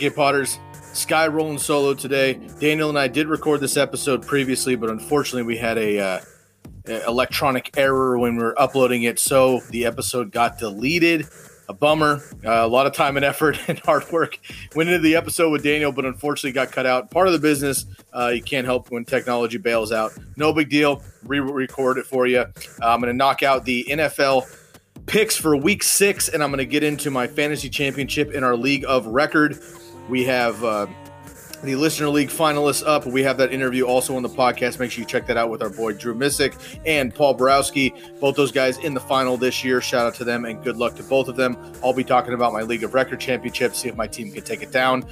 What Potters? Sky rolling solo today. Daniel and I did record this episode previously, but unfortunately, we had a uh, electronic error when we were uploading it, so the episode got deleted. A bummer. Uh, a lot of time and effort and hard work went into the episode with Daniel, but unfortunately got cut out. Part of the business. Uh, you can't help when technology bails out. No big deal. Re-record it for you. Uh, I'm going to knock out the NFL picks for week six, and I'm going to get into my fantasy championship in our league of record. We have uh, the listener league finalists up. We have that interview also on the podcast. Make sure you check that out with our boy Drew Missick and Paul Borowski. Both those guys in the final this year. Shout out to them and good luck to both of them. I'll be talking about my league of record championship, see if my team can take it down.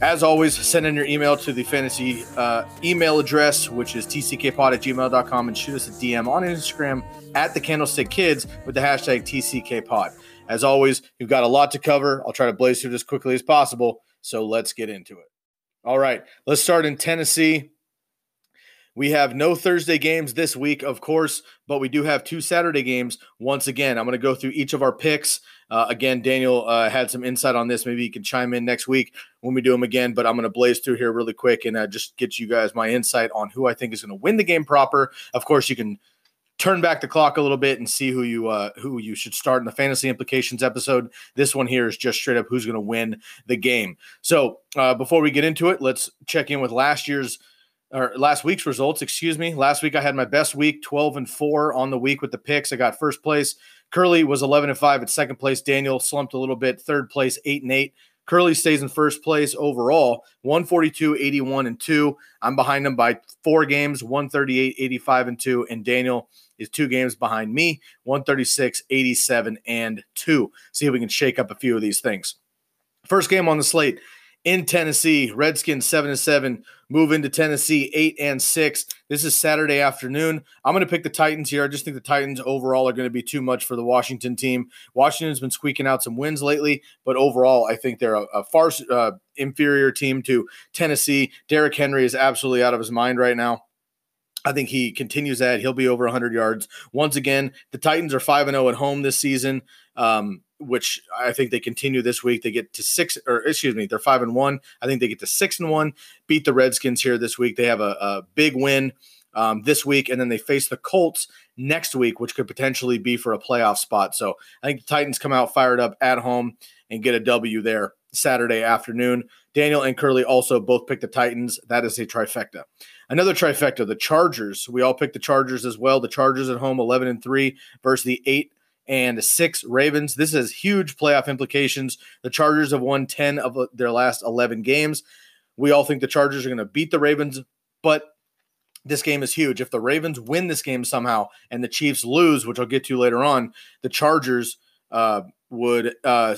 As always, send in your email to the fantasy uh, email address, which is tckpod at gmail.com, and shoot us a DM on Instagram at the Candlestick Kids with the hashtag TCKPod. As always, we've got a lot to cover. I'll try to blaze through this quickly as possible. So let's get into it. All right, let's start in Tennessee. We have no Thursday games this week, of course, but we do have two Saturday games. Once again, I'm going to go through each of our picks. Uh, again, Daniel uh, had some insight on this. Maybe you can chime in next week when we do them again, but I'm going to blaze through here really quick and uh, just get you guys my insight on who I think is going to win the game proper. Of course, you can turn back the clock a little bit and see who you uh, who you should start in the fantasy implications episode. This one here is just straight up who's going to win the game. So uh, before we get into it, let's check in with last year's or last week's results. Excuse me. Last week I had my best week, twelve and four on the week with the picks. I got first place. Curly was eleven and five at second place. Daniel slumped a little bit, third place, eight and eight. Curly stays in first place overall, 142, 81, and 2. I'm behind him by four games, 138, 85, and 2. And Daniel is two games behind me, 136, 87, and 2. See if we can shake up a few of these things. First game on the slate in Tennessee, Redskins 7 and 7, move into Tennessee 8 and 6. This is Saturday afternoon. I'm going to pick the Titans here. I just think the Titans overall are going to be too much for the Washington team. Washington's been squeaking out some wins lately, but overall, I think they're a, a far uh, inferior team to Tennessee. Derrick Henry is absolutely out of his mind right now. I think he continues that. He'll be over 100 yards. Once again, the Titans are 5 0 at home this season. Um, which I think they continue this week. They get to six, or excuse me, they're five and one. I think they get to six and one. Beat the Redskins here this week. They have a, a big win um, this week, and then they face the Colts next week, which could potentially be for a playoff spot. So I think the Titans come out fired up at home and get a W there. Saturday afternoon. Daniel and Curly also both picked the Titans. That is a trifecta. Another trifecta, the Chargers. We all picked the Chargers as well. The Chargers at home, 11 and 3 versus the 8 and 6 Ravens. This has huge playoff implications. The Chargers have won 10 of their last 11 games. We all think the Chargers are going to beat the Ravens, but this game is huge. If the Ravens win this game somehow and the Chiefs lose, which I'll get to later on, the Chargers uh, would, uh,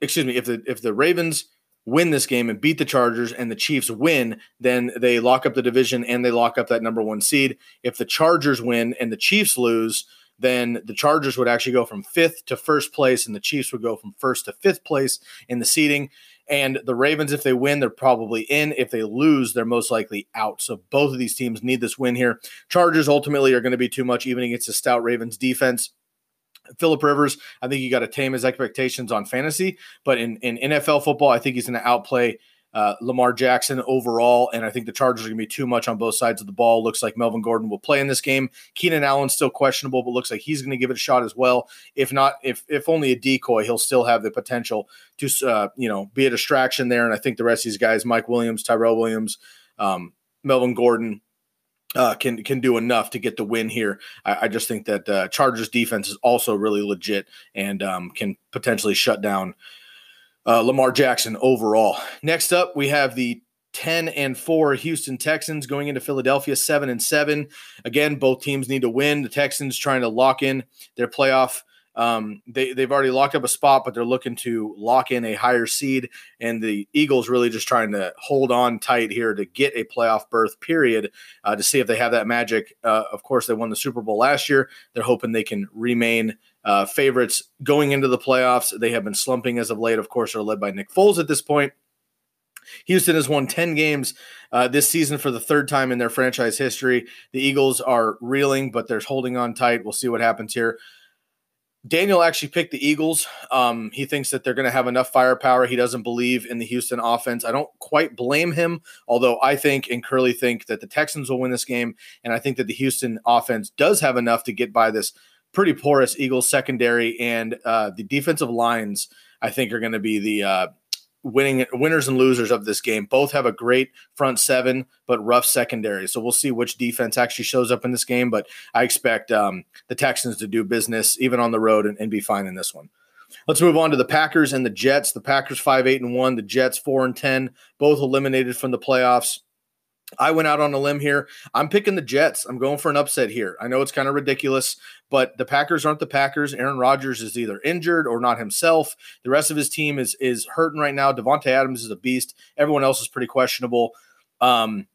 excuse me, if the if the Ravens win this game and beat the Chargers and the Chiefs win, then they lock up the division and they lock up that number one seed. If the Chargers win and the Chiefs lose, then the Chargers would actually go from fifth to first place, and the Chiefs would go from first to fifth place in the seeding. And the Ravens, if they win, they're probably in. If they lose, they're most likely out. So both of these teams need this win here. Chargers ultimately are going to be too much, even against a stout Ravens defense. Philip Rivers, I think you got to tame his expectations on fantasy, but in, in NFL football, I think he's going to outplay uh, Lamar Jackson overall, and I think the Chargers are going to be too much on both sides of the ball. Looks like Melvin Gordon will play in this game. Keenan Allen's still questionable, but looks like he's going to give it a shot as well. If not, if if only a decoy, he'll still have the potential to uh, you know be a distraction there. And I think the rest of these guys, Mike Williams, Tyrell Williams, um, Melvin Gordon, uh, can can do enough to get the win here. I, I just think that uh, Chargers defense is also really legit and um, can potentially shut down uh, Lamar Jackson overall. Next up, we have the 10 and 4 Houston Texans going into Philadelphia 7 and 7. Again, both teams need to win. The Texans trying to lock in their playoff. Um, they, they've already locked up a spot, but they're looking to lock in a higher seed. And the Eagles really just trying to hold on tight here to get a playoff berth, period, uh, to see if they have that magic. Uh, of course, they won the Super Bowl last year. They're hoping they can remain uh, favorites going into the playoffs. They have been slumping as of late. Of course, are led by Nick Foles at this point. Houston has won 10 games uh, this season for the third time in their franchise history. The Eagles are reeling, but they're holding on tight. We'll see what happens here. Daniel actually picked the Eagles. Um, he thinks that they're going to have enough firepower. He doesn't believe in the Houston offense. I don't quite blame him, although I think and Curly think that the Texans will win this game. And I think that the Houston offense does have enough to get by this pretty porous Eagles secondary, and uh, the defensive lines I think are going to be the uh, winning winners and losers of this game. Both have a great front seven, but rough secondary. So we'll see which defense actually shows up in this game. But I expect um, the Texans to do business even on the road and, and be fine in this one. Let's move on to the Packers and the Jets. The Packers five eight and one. The Jets four and ten. Both eliminated from the playoffs. I went out on a limb here. I'm picking the Jets. I'm going for an upset here. I know it's kind of ridiculous, but the Packers aren't the Packers. Aaron Rodgers is either injured or not himself. The rest of his team is is hurting right now. Davante Adams is a beast. Everyone else is pretty questionable. Um,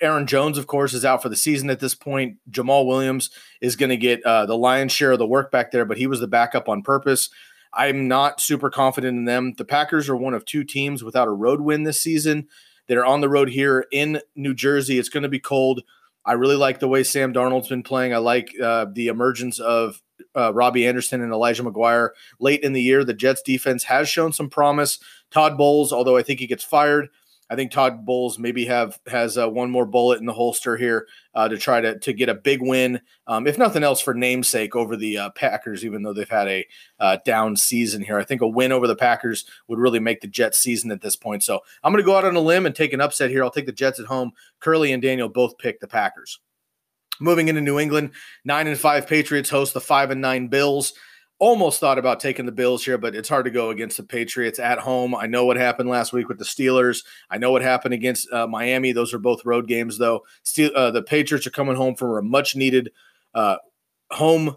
Aaron Jones, of course, is out for the season at this point. Jamaal Williams is going to get uh, the lion's share of the work back there, but he was the backup on purpose. I'm not super confident in them. The Packers are one of two teams without a road win this season that are on the road here in New Jersey. It's going to be cold. I really like the way Sam Darnold's been playing. I like uh, the emergence of uh, Robby Anderson and Elijah McGuire late in the year. The Jets defense has shown some promise. Todd Bowles, although I think he gets fired, I think Todd Bowles maybe have has uh, one more bullet in the holster here uh, to try to to get a big win, um, if nothing else for namesake over the uh, Packers. Even though they've had a uh, down season here, I think a win over the Packers would really make the Jets season at this point. So I'm going to go out on a limb and take an upset here. I'll take the Jets at home. Curly and Daniel both pick the Packers. Moving into New England, nine and five Patriots host the five and nine Bills almost thought about taking the Bills here, but it's hard to go against the Patriots at home. I know what happened last week with the Steelers. I know what happened against uh, Miami. Those are both road games, though. Steel, uh, the Patriots are coming home from a much needed uh, home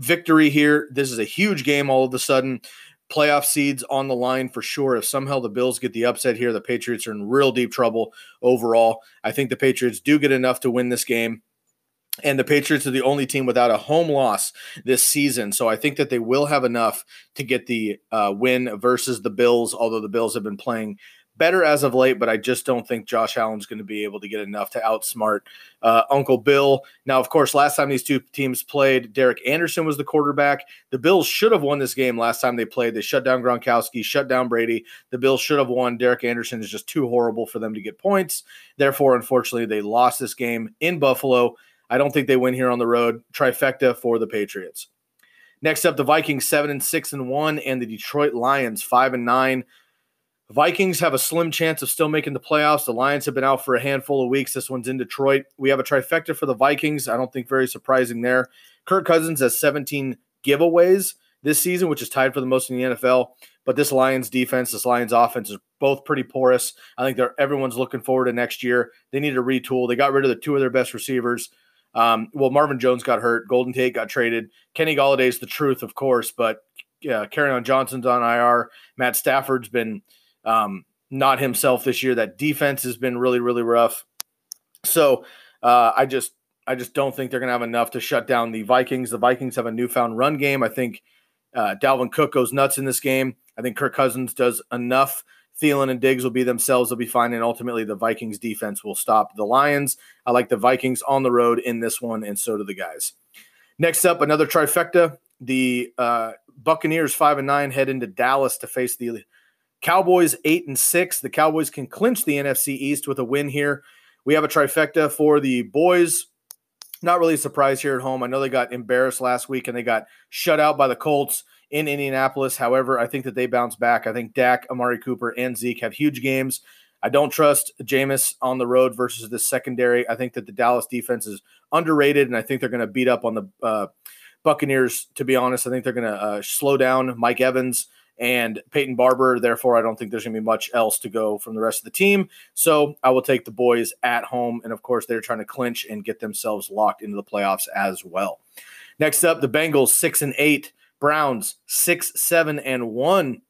victory here. This is a huge game all of a sudden. Playoff seeds on the line for sure. If somehow the Bills get the upset here, the Patriots are in real deep trouble overall. I think the Patriots do get enough to win this game. And the Patriots are the only team without a home loss this season. So I think that they will have enough to get the uh, win versus the Bills, although the Bills have been playing better as of late, but I just don't think Josh Allen's going to be able to get enough to outsmart uh, Uncle Bill. Now, of course, last time these two teams played, Derek Anderson was the quarterback. The Bills should have won this game last time they played. They shut down Gronkowski, shut down Brady. The Bills should have won. Derek Anderson is just too horrible for them to get points. Therefore, unfortunately, they lost this game in Buffalo. I don't think they win here on the road. Trifecta for the Patriots. Next up, the Vikings seven and six and one, and the Detroit Lions five and nine. Vikings have a slim chance of still making the playoffs. The Lions have been out for a handful of weeks. This one's in Detroit. We have a trifecta for the Vikings. I don't think very surprising there. Kirk Cousins has 17 giveaways this season, which is tied for the most in the NFL. But this Lions defense, this Lions offense is both pretty porous. I think they're everyone's looking forward to next year. They need to retool. They got rid of the two of their best receivers. Um, well, Marvin Jones got hurt. Golden Tate got traded. Kenny Golladay's the truth, of course, but yeah, on Johnson's on IR. Matt Stafford's been um, not himself this year. That defense has been really, really rough. So uh, I just, I just don't think they're going to have enough to shut down the Vikings. The Vikings have a newfound run game. I think uh, Dalvin Cook goes nuts in this game. I think Kirk Cousins does enough. Thielen and Diggs will be themselves. They'll be fine. And ultimately, the Vikings defense will stop the Lions. I like the Vikings on the road in this one, and so do the guys. Next up, another trifecta. The uh, Buccaneers, five and nine, head into Dallas to face the Cowboys, eight and six. The Cowboys can clinch the NFC East with a win here. We have a trifecta for the boys. Not really a surprise here at home. I know they got embarrassed last week and they got shut out by the Colts in Indianapolis. However, I think that they bounce back. I think Dak, Amari Cooper, and Zeke have huge games. I don't trust Jameis on the road versus the secondary. I think that the Dallas defense is underrated, and I think they're going to beat up on the uh, Buccaneers. To be honest, I think they're going to uh, slow down Mike Evans and Peyton Barber. Therefore, I don't think there's going to be much else to go from the rest of the team. So I will take the boys at home. And of course, they're trying to clinch and get themselves locked into the playoffs as well. Next up, the Bengals, six and eight. Browns, six, seven, and one.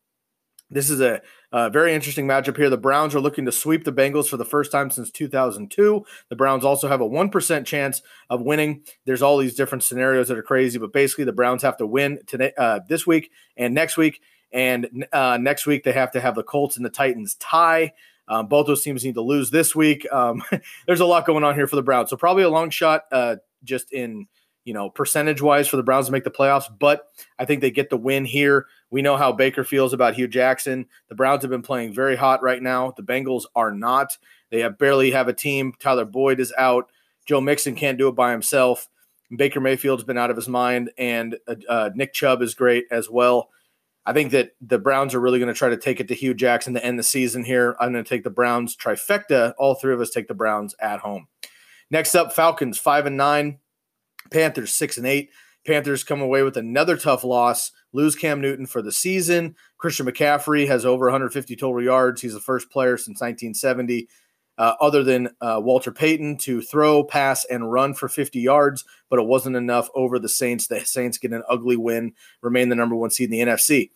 This is a, a, very interesting matchup here. The Browns are looking to sweep the Bengals for the first time since 2002. The Browns also have a 1% chance of winning. There's all these different scenarios that are crazy, but basically, the Browns have to win today, uh, this week and next week and uh, next week, they have to have the Colts and the Titans tie. Um, both those teams need to lose this week. Um, there's a lot going on here for the Browns. So, probably a long shot uh, just in you know percentage wise for the Browns to make the playoffs, but I think they get the win here. We know how Baker feels about Hue Jackson. The Browns have been playing very hot right now. The Bengals are not. They have barely have a team. Tyler Boyd is out. Joe Mixon can't do it by himself. Baker Mayfield's been out of his mind, and uh, uh Nick Chubb is great as well. I think that the Browns are really going to try to take it to Hue Jackson to end the season here. I'm going to take the Browns trifecta. All three of us take the Browns at home. Next up, Falcons five and nine, Panthers six and eight. Panthers come away with another tough loss, lose Cam Newton for the season. Christian McCaffrey has over 150 total yards. He's the first player since 1970 uh, other than uh, Walter Payton to throw, pass, and run for 50 yards, but it wasn't enough over the Saints. The Saints get an ugly win, remain the number one seed in the NFC.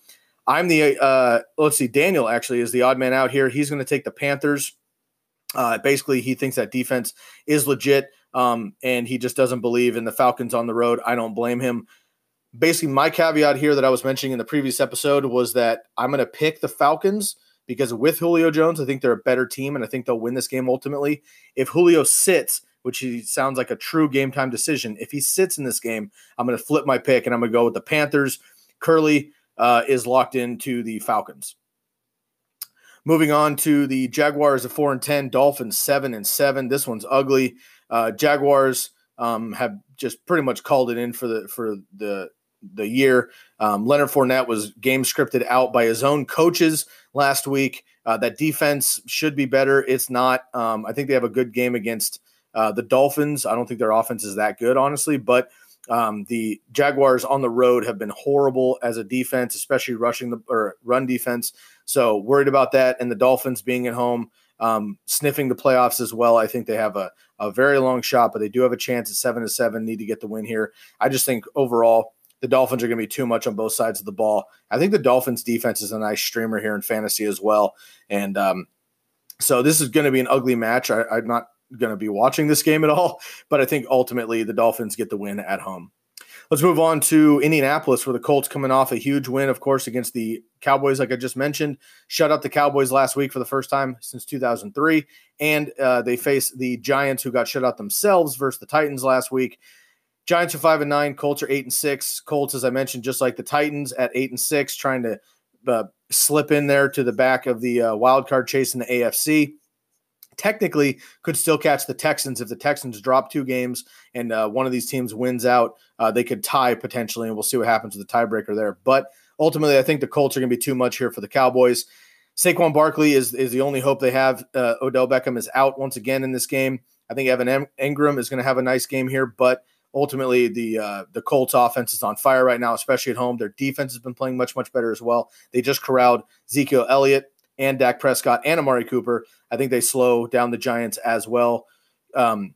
I'm the, uh, let's see, Daniel actually is the odd man out here. He's going to take the Panthers. Uh, basically, he thinks that defense is legit, um, and he just doesn't believe in the Falcons on the road. I don't blame him. Basically, my caveat here that I was mentioning in the previous episode was that I'm going to pick the Falcons – because with Julio Jones, I think they're a better team and I think they'll win this game ultimately. If Julio sits, which he sounds like a true game time decision, if he sits in this game, I'm going to flip my pick and I'm going to go with the Panthers. Curly uh, is locked into the Falcons. Moving on to the Jaguars of four and ten, Dolphins seven and seven. This one's ugly. Uh, Jaguars um, have just pretty much called it in for the for the the year. Um, Leonard Fournette was game scripted out by his own coaches last week. Uh, that defense should be better. It's not. Um, I think they have a good game against uh, the Dolphins. I don't think their offense is that good, honestly, but um, the Jaguars on the road have been horrible as a defense, especially rushing the or run defense. So worried about that. And the Dolphins being at home, um, sniffing the playoffs as well. I think they have a, a very long shot, but they do have a chance at seven to seven. Need to get the win here. I just think overall the Dolphins are going to be too much on both sides of the ball. I think the Dolphins defense is a nice streamer here in fantasy as well. And um, so this is going to be an ugly match. I, I'm not going to be watching this game at all, but I think ultimately the Dolphins get the win at home. Let's move on to Indianapolis, where the Colts coming off a huge win, of course, against the Cowboys, like I just mentioned. Shut out the Cowboys last week for the first time since 2003. And uh, they face the Giants, who got shut out themselves versus the Titans last week. Giants are five and nine. Colts are eight and six. Colts, as I mentioned, just like the Titans at eight and six, trying to uh, slip in there to the back of the uh, wild card chase in the AFC. Technically, could still catch the Texans if the Texans drop two games and uh, one of these teams wins out. Uh, they could tie potentially, and we'll see what happens with the tiebreaker there. But ultimately, I think the Colts are going to be too much here for the Cowboys. Saquon Barkley is is the only hope they have. Uh, Odell Beckham is out once again in this game. I think Evan Engram is going to have a nice game here, but ultimately the uh, the Colts offense is on fire right now, especially at home. Their defense has been playing much much better as well. They just corralled Ezekiel Elliott and Dak Prescott and Amari Cooper. I think they slow down the Giants as well. Um,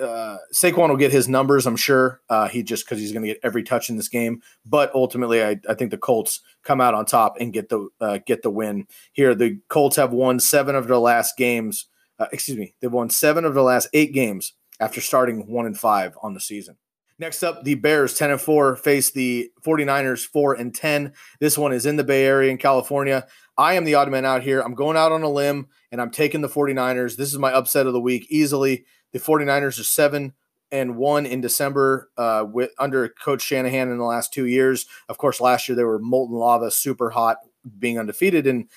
uh, Saquon will get his numbers, I'm sure. Uh, he just because he's going to get every touch in this game. But ultimately, I, I, think the Colts come out on top and get the uh, get the win here. The Colts have won seven of their last games. Uh, excuse me, they've won seven of the last eight games after starting one and five on the season. Next up, the Bears 10 and 4 face the 49ers 4 and 10. This one is in the Bay Area in California. I am the odd man out here. I'm going out on a limb and I'm taking the 49ers. This is my upset of the week easily. The 49ers are 7 and 1 in December uh, with under coach Shanahan in the last 2 years. Of course, last year they were molten lava, super hot, being undefeated in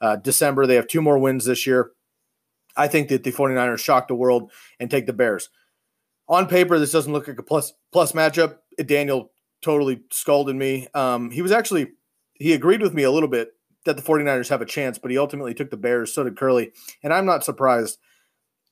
uh, December. They have two more wins this year. I think that the 49ers shock the world and take the Bears on paper, this doesn't look like a plus plus matchup. Daniel totally scolded me. Um, he was actually he agreed with me a little bit that the 49ers have a chance, but he ultimately took the Bears. So did Curly, and I'm not surprised.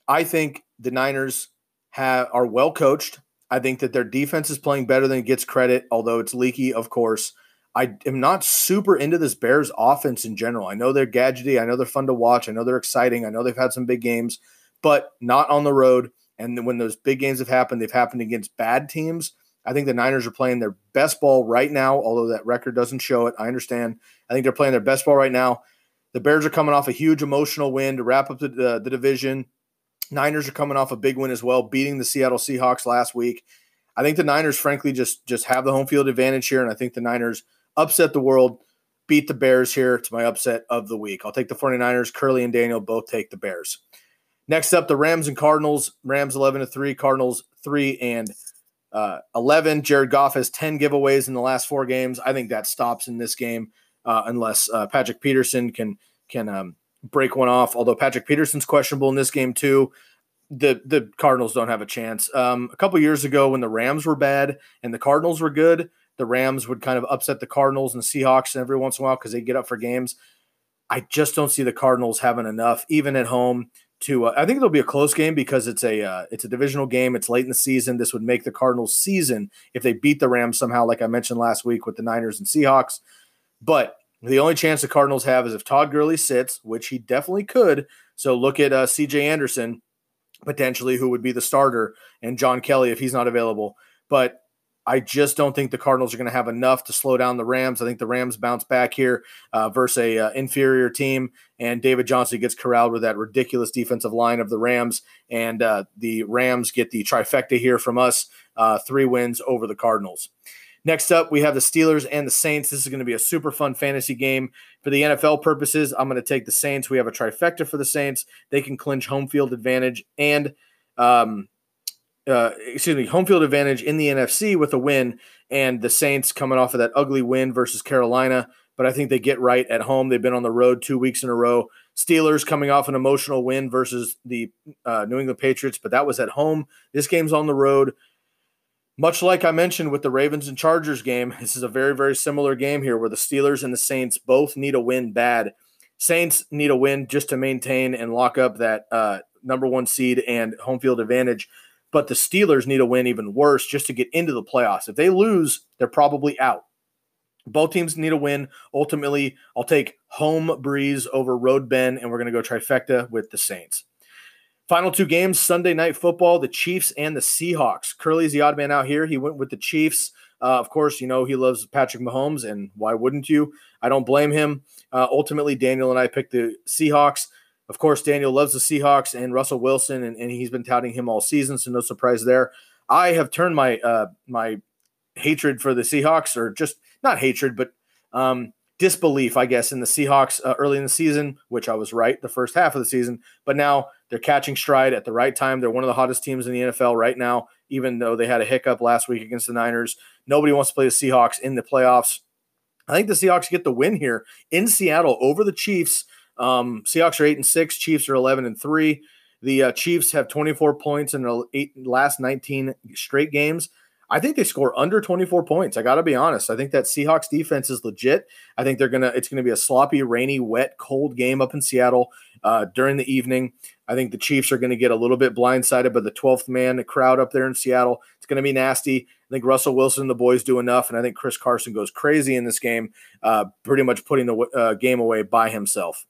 I think the Niners have are well coached. I think that their defense is playing better than it gets credit, although it's leaky, of course. I am not super into this Bears offense in general. I know they're gadgety. I know they're fun to watch. I know they're exciting. I know they've had some big games, but not on the road. And when those big games have happened, they've happened against bad teams. I think the Niners are playing their best ball right now, although that record doesn't show it. I understand. I think they're playing their best ball right now. The Bears are coming off a huge emotional win to wrap up the, the, the division. Niners are coming off a big win as well, beating the Seattle Seahawks last week. I think the Niners, frankly, just just have the home field advantage here, and I think the Niners upset the world, beat the Bears here. It's my upset of the week. I'll take the 49ers. Curly and Daniel both take the Bears. Next up, the Rams and Cardinals. Rams 11 to 3, Cardinals 3 and uh, 11. Jared Goff has 10 giveaways in the last four games. I think that stops in this game uh, unless uh, Patrick Peterson can can um, break one off. Although Patrick Peterson's questionable in this game too, the the Cardinals don't have a chance. Um, a couple years ago, when the Rams were bad and the Cardinals were good, the Rams would kind of upset the Cardinals and the Seahawks every once in a while because they get up for games. I just don't see the Cardinals having enough, even at home, to uh, I think it'll be a close game because it's a uh, it's a divisional game. It's late in the season. This would make the Cardinals season if they beat the Rams somehow, like I mentioned last week with the Niners and Seahawks. But the only chance the Cardinals have is if Todd Gurley sits, which he definitely could. So look at uh, C.J. Anderson potentially, who would be the starter, and John Kelly if he's not available. But I just don't think the Cardinals are going to have enough to slow down the Rams. I think the Rams bounce back here uh, versus a uh, inferior team, and David Johnson gets corralled with that ridiculous defensive line of the Rams, and uh, the Rams get the trifecta here from us, uh, three wins over the Cardinals. Next up, we have the Steelers and the Saints. This is going to be a super fun fantasy game. For the NFL purposes, I'm going to take the Saints. We have a trifecta for the Saints. They can clinch home field advantage and um, uh, excuse me, home field advantage in the NFC with a win, and the Saints coming off of that ugly win versus Carolina. But I think they get right at home. They've been on the road two weeks in a row. Steelers coming off an emotional win versus the uh, New England Patriots, but that was at home. This game's on the road. Much like I mentioned with the Ravens and Chargers game, this is a very, very similar game here where the Steelers and the Saints both need a win bad. Saints need a win just to maintain and lock up that uh, number one seed and home field advantage. But the Steelers need a win even worse just to get into the playoffs. If they lose, they're probably out. Both teams need a win. Ultimately, I'll take home Brees over road Ben, and we're going to go trifecta with the Saints. Final two games Sunday night football, the Chiefs and the Seahawks. Curly's the odd man out here. He went with the Chiefs. Uh, of course, you know he loves Patrick Mahomes, and why wouldn't you? I don't blame him. Uh, ultimately, Daniel and I picked the Seahawks. Of course, Daniel loves the Seahawks and Russell Wilson, and, and he's been touting him all season, so no surprise there. I have turned my uh, my hatred for the Seahawks, or just not hatred, but um, disbelief, I guess, in the Seahawks uh, early in the season, which I was right the first half of the season. But now they're catching stride at the right time. They're one of the hottest teams in the NFL right now, even though they had a hiccup last week against the Niners. Nobody wants to play the Seahawks in the playoffs. I think the Seahawks get the win here in Seattle over the Chiefs. Um, Seahawks are eight and six. Chiefs are eleven and three. The uh, Chiefs have 24 points in the eight, last 19 straight games. I think they score under 24 points. I got to be honest. I think that Seahawks defense is legit. I think they're to, it's to be a sloppy, rainy, wet, cold game up in Seattle uh, during the evening. I think the Chiefs are to get a little bit blindsided by the 12th man the crowd up there in Seattle. It's to be nasty. I think Russell Wilson and the boys do enough. And I think Chris Carson goes crazy in this game, uh, pretty much putting the uh, game away by himself.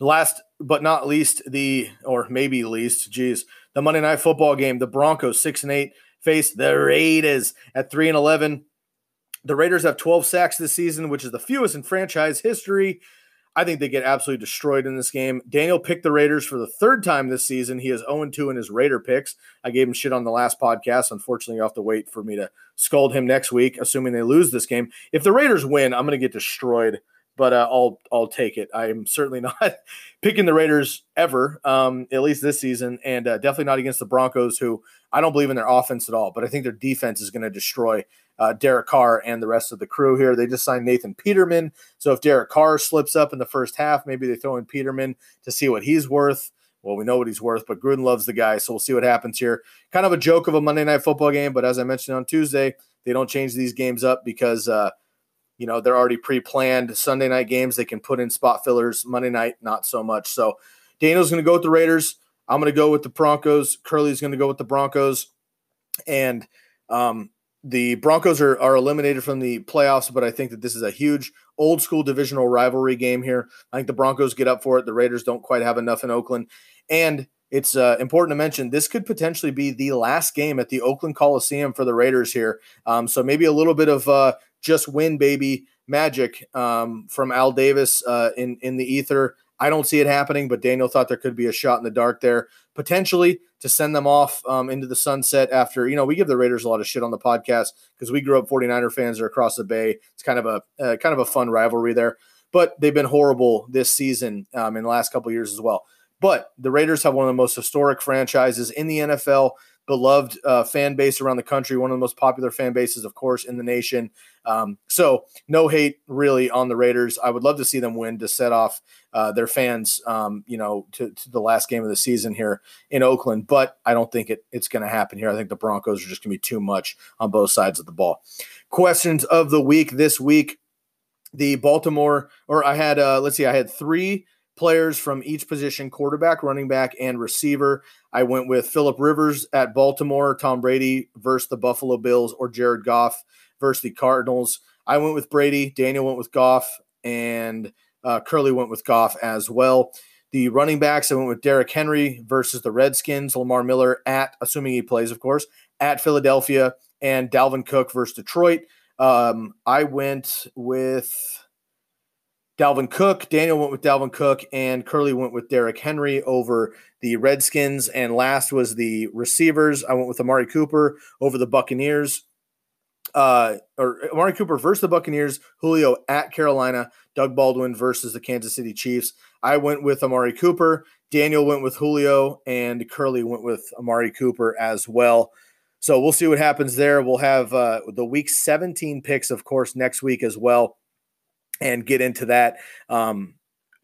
Last but not least, the, or maybe least, geez, the Monday night football game, the Broncos, six and eight face the Raiders at 3 and 11. The Raiders have 12 sacks this season, which is the fewest in franchise history. I think they get absolutely destroyed in this game. Daniel picked the Raiders for the third time this season. He is 0 2 in his Raider picks. I gave him shit on the last podcast. Unfortunately, you have to wait for me to scold him next week, assuming they lose this game. If the Raiders win, I'm going to get destroyed but uh, I'll I'll take it. I'm certainly not picking the Raiders ever, um, at least this season, and uh, definitely not against the Broncos, who I don't believe in their offense at all. But I think their defense is going to destroy uh, Derek Carr and the rest of the crew here. They just signed Nathan Peterman, so if Derek Carr slips up in the first half, maybe they throw in Peterman to see what he's worth. Well, we know what he's worth, but Gruden loves the guy, so we'll see what happens here. Kind of a joke of a Monday night football game, but as I mentioned on Tuesday, they don't change these games up because uh, you know they're already pre-planned sunday night games. They can put in spot fillers monday night not so much. So daniel's going to go with the raiders. I'm going to go with the broncos. Curly's going to go with the broncos. And um, the broncos are, are eliminated from the playoffs but i think that this is a huge old school divisional rivalry game here. I think the broncos get up for it. The raiders don't quite have enough in oakland. And it's uh, important to mention this could potentially be the last game at the Oakland Coliseum for the Raiders here. Um, so maybe a little bit of uh, just win, baby magic um, from Al Davis uh, in in the ether. I don't see it happening, but Daniel thought there could be a shot in the dark there, potentially to send them off um, into the sunset after, you know, we give the Raiders a lot of shit on the podcast because we grew up 49er fans are across the bay. It's kind of a uh, kind of a fun rivalry there, but they've been horrible this season um, in the last couple years as well. But the Raiders have one of the most historic franchises in the NFL beloved uh, fan base around the country, one of the most popular fan bases, of course, in the nation. Um, so no hate really on the Raiders. I would love to see them win to set off uh, their fans, um, you know, to, to, the last game of the season here in Oakland. But I don't think it, it's going to happen here. I think the Broncos are just going to be too much on both sides of the ball. Questions of the week this week. The Baltimore, or I had, uh, let's see, I had three players from each position quarterback, running back, and receiver. I went with Philip Rivers at Baltimore, Tom Brady versus the Buffalo Bills, or Jared Goff versus the Cardinals. I went with Brady, Daniel went with Goff, and uh, Curly went with Goff as well. The running backs, I went with Derrick Henry versus the Redskins, Lamar Miller at, assuming he plays, of course, at Philadelphia, and Dalvin Cook versus Detroit. Um, I went with Dalvin Cook. Daniel went with Dalvin Cook, and Curly went with Derrick Henry over the Redskins. And last was the receivers. I went with Amari Cooper over the Buccaneers. Uh, or Amari Cooper versus the Buccaneers, Julio at Carolina, Doug Baldwin versus the Kansas City Chiefs. I went with Amari Cooper. Daniel went with Julio, and Curly went with Amari Cooper as well. So we'll see what happens there. We'll have uh, the week 17 picks, of course, next week as well and get into that. Um,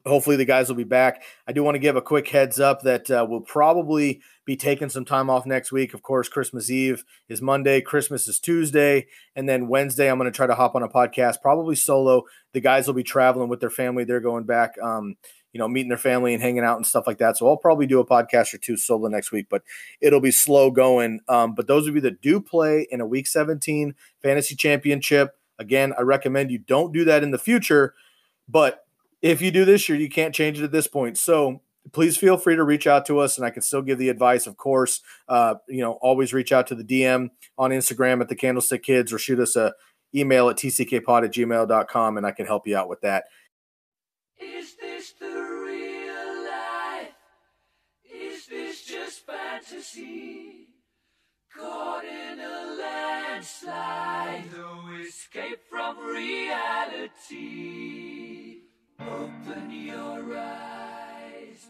hopefully the guys will be back. I do want to give a quick heads up that uh, we'll probably be taking some time off next week. Of course, Christmas Eve is Monday, Christmas is Tuesday, and then Wednesday I'm going to try to hop on a podcast, probably solo. The guys will be traveling with their family. They're going back. Um, you know, meeting their family and hanging out and stuff like that. So I'll probably do a podcast or two solo next week, but it'll be slow going. Um, but those of you that do play in a week 17 fantasy championship, Again, I recommend you don't do that in the future, but if you do this year, you can't change it at this point. So please feel free to reach out to us and I can still give the advice, of course. Uh, you know, always reach out to the DM on Instagram at the Candlestick Kids or shoot us a email at tckpod at gmail.com and I can help you out with that. Is this the real life? Is this just fantasy? Caught in a landslide, no escape from reality. Open your eyes.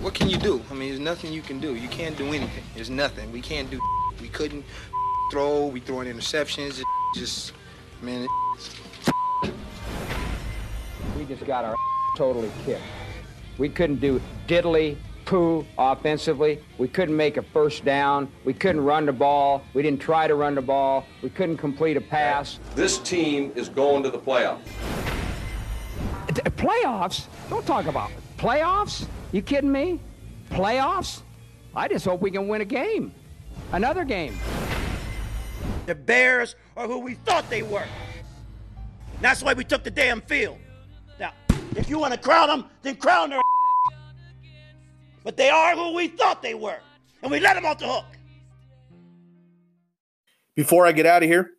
What can you do? I mean, there's nothing you can do. You can't do anything. There's nothing. We can't do. We couldn't throw. We throwing interceptions. It's just, man. We just got our totally kicked. We couldn't do diddly poo offensively. We couldn't make a first down. We couldn't run the ball. We didn't try to run the ball. We couldn't complete a pass. This team is going to the playoffs. Playoffs? Don't talk about it. Playoffs? You kidding me? Playoffs? I just hope we can win a game. Another game. The Bears are who we thought they were. That's why we took the damn field. Now, if you want to crown them, then crown their. But they are who we thought they were, and we let them off the hook. Before I get out of here,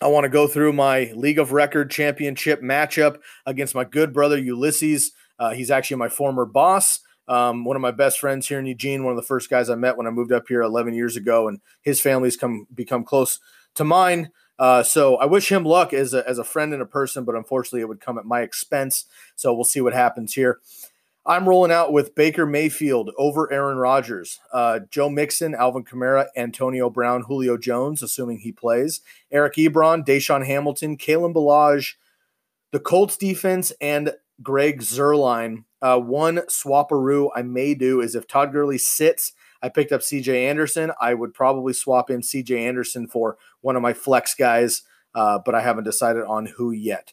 I want to go through my League of Record championship matchup against my good brother Ulysses. Uh, he's actually my former boss, um, one of my best friends here in Eugene, one of the first guys I met when I moved up here 11 years ago, and his family's come become close to mine. Uh, so I wish him luck as a, as a friend and a person, but unfortunately it would come at my expense. So we'll see what happens here. I'm rolling out with Baker Mayfield over Aaron Rodgers, uh, Joe Mixon, Alvin Kamara, Antonio Brown, Julio Jones, assuming he plays, Eric Ebron, DaeSean Hamilton, Kalen Ballage, the Colts defense, and Greg Zuerlein. Uh, one swaparoo I may do is if Todd Gurley sits, I picked up CJ Anderson. I would probably swap in CJ Anderson for one of my flex guys, uh, but I haven't decided on who yet.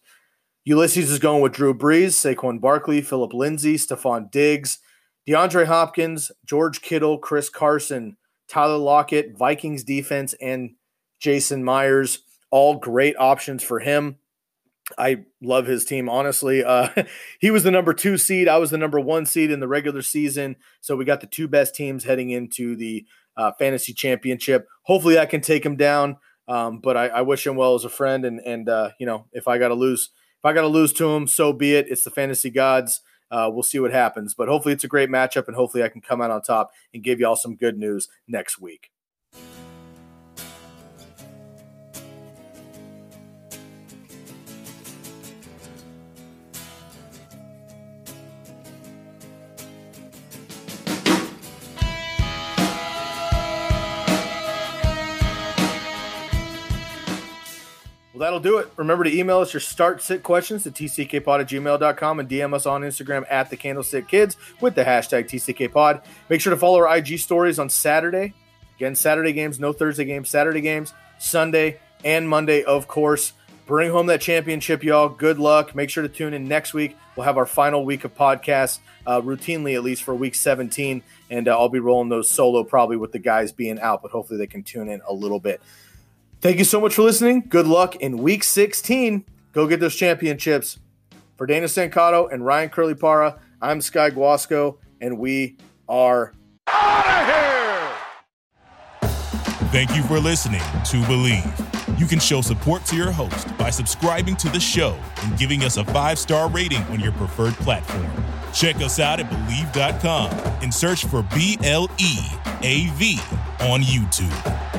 Ulysses is going with Drew Brees, Saquon Barkley, Phillip Lindsay, Stefon Diggs, DeAndre Hopkins, George Kittle, Chris Carson, Tyler Lockett, Vikings defense, and Jason Myers. All great options for him. I love his team, honestly. Uh, he was the number two seed. I was the number one seed in the regular season. So we got the two best teams heading into the uh, fantasy championship. Hopefully, I can take him down. Um, but I, I, wish him well as a friend. And, and uh, you know, if I got to lose, if I got to lose to him, so be it. It's the fantasy gods. Uh, we'll see what happens. But hopefully, it's a great matchup, and hopefully, I can come out on top and give y'all some good news next week. That'll do it. Remember to email us your start sit questions to tckpod at gmail.com and DM us on Instagram at the Candlestick Kids with the hashtag TCKPod. Make sure to follow our IG stories on Saturday. Again, Saturday games, no Thursday games, Saturday games, Sunday and Monday, of course. Bring home that championship, y'all. Good luck. Make sure to tune in next week. We'll have our final week of podcasts, uh, routinely at least for week 17. And uh, I'll be rolling those solo probably with the guys being out, but hopefully they can tune in a little bit. Thank you so much for listening. Good luck in week 16. Go get those championships. For Daniel Stancato and Ryan Curly Parra, I'm Sky Guasco, and we are out of here. Thank you for listening to Bleav. You can show support to your host by subscribing to the show and giving us a five star rating on your preferred platform. Check us out at Bleav.com and search for B L E A V on YouTube.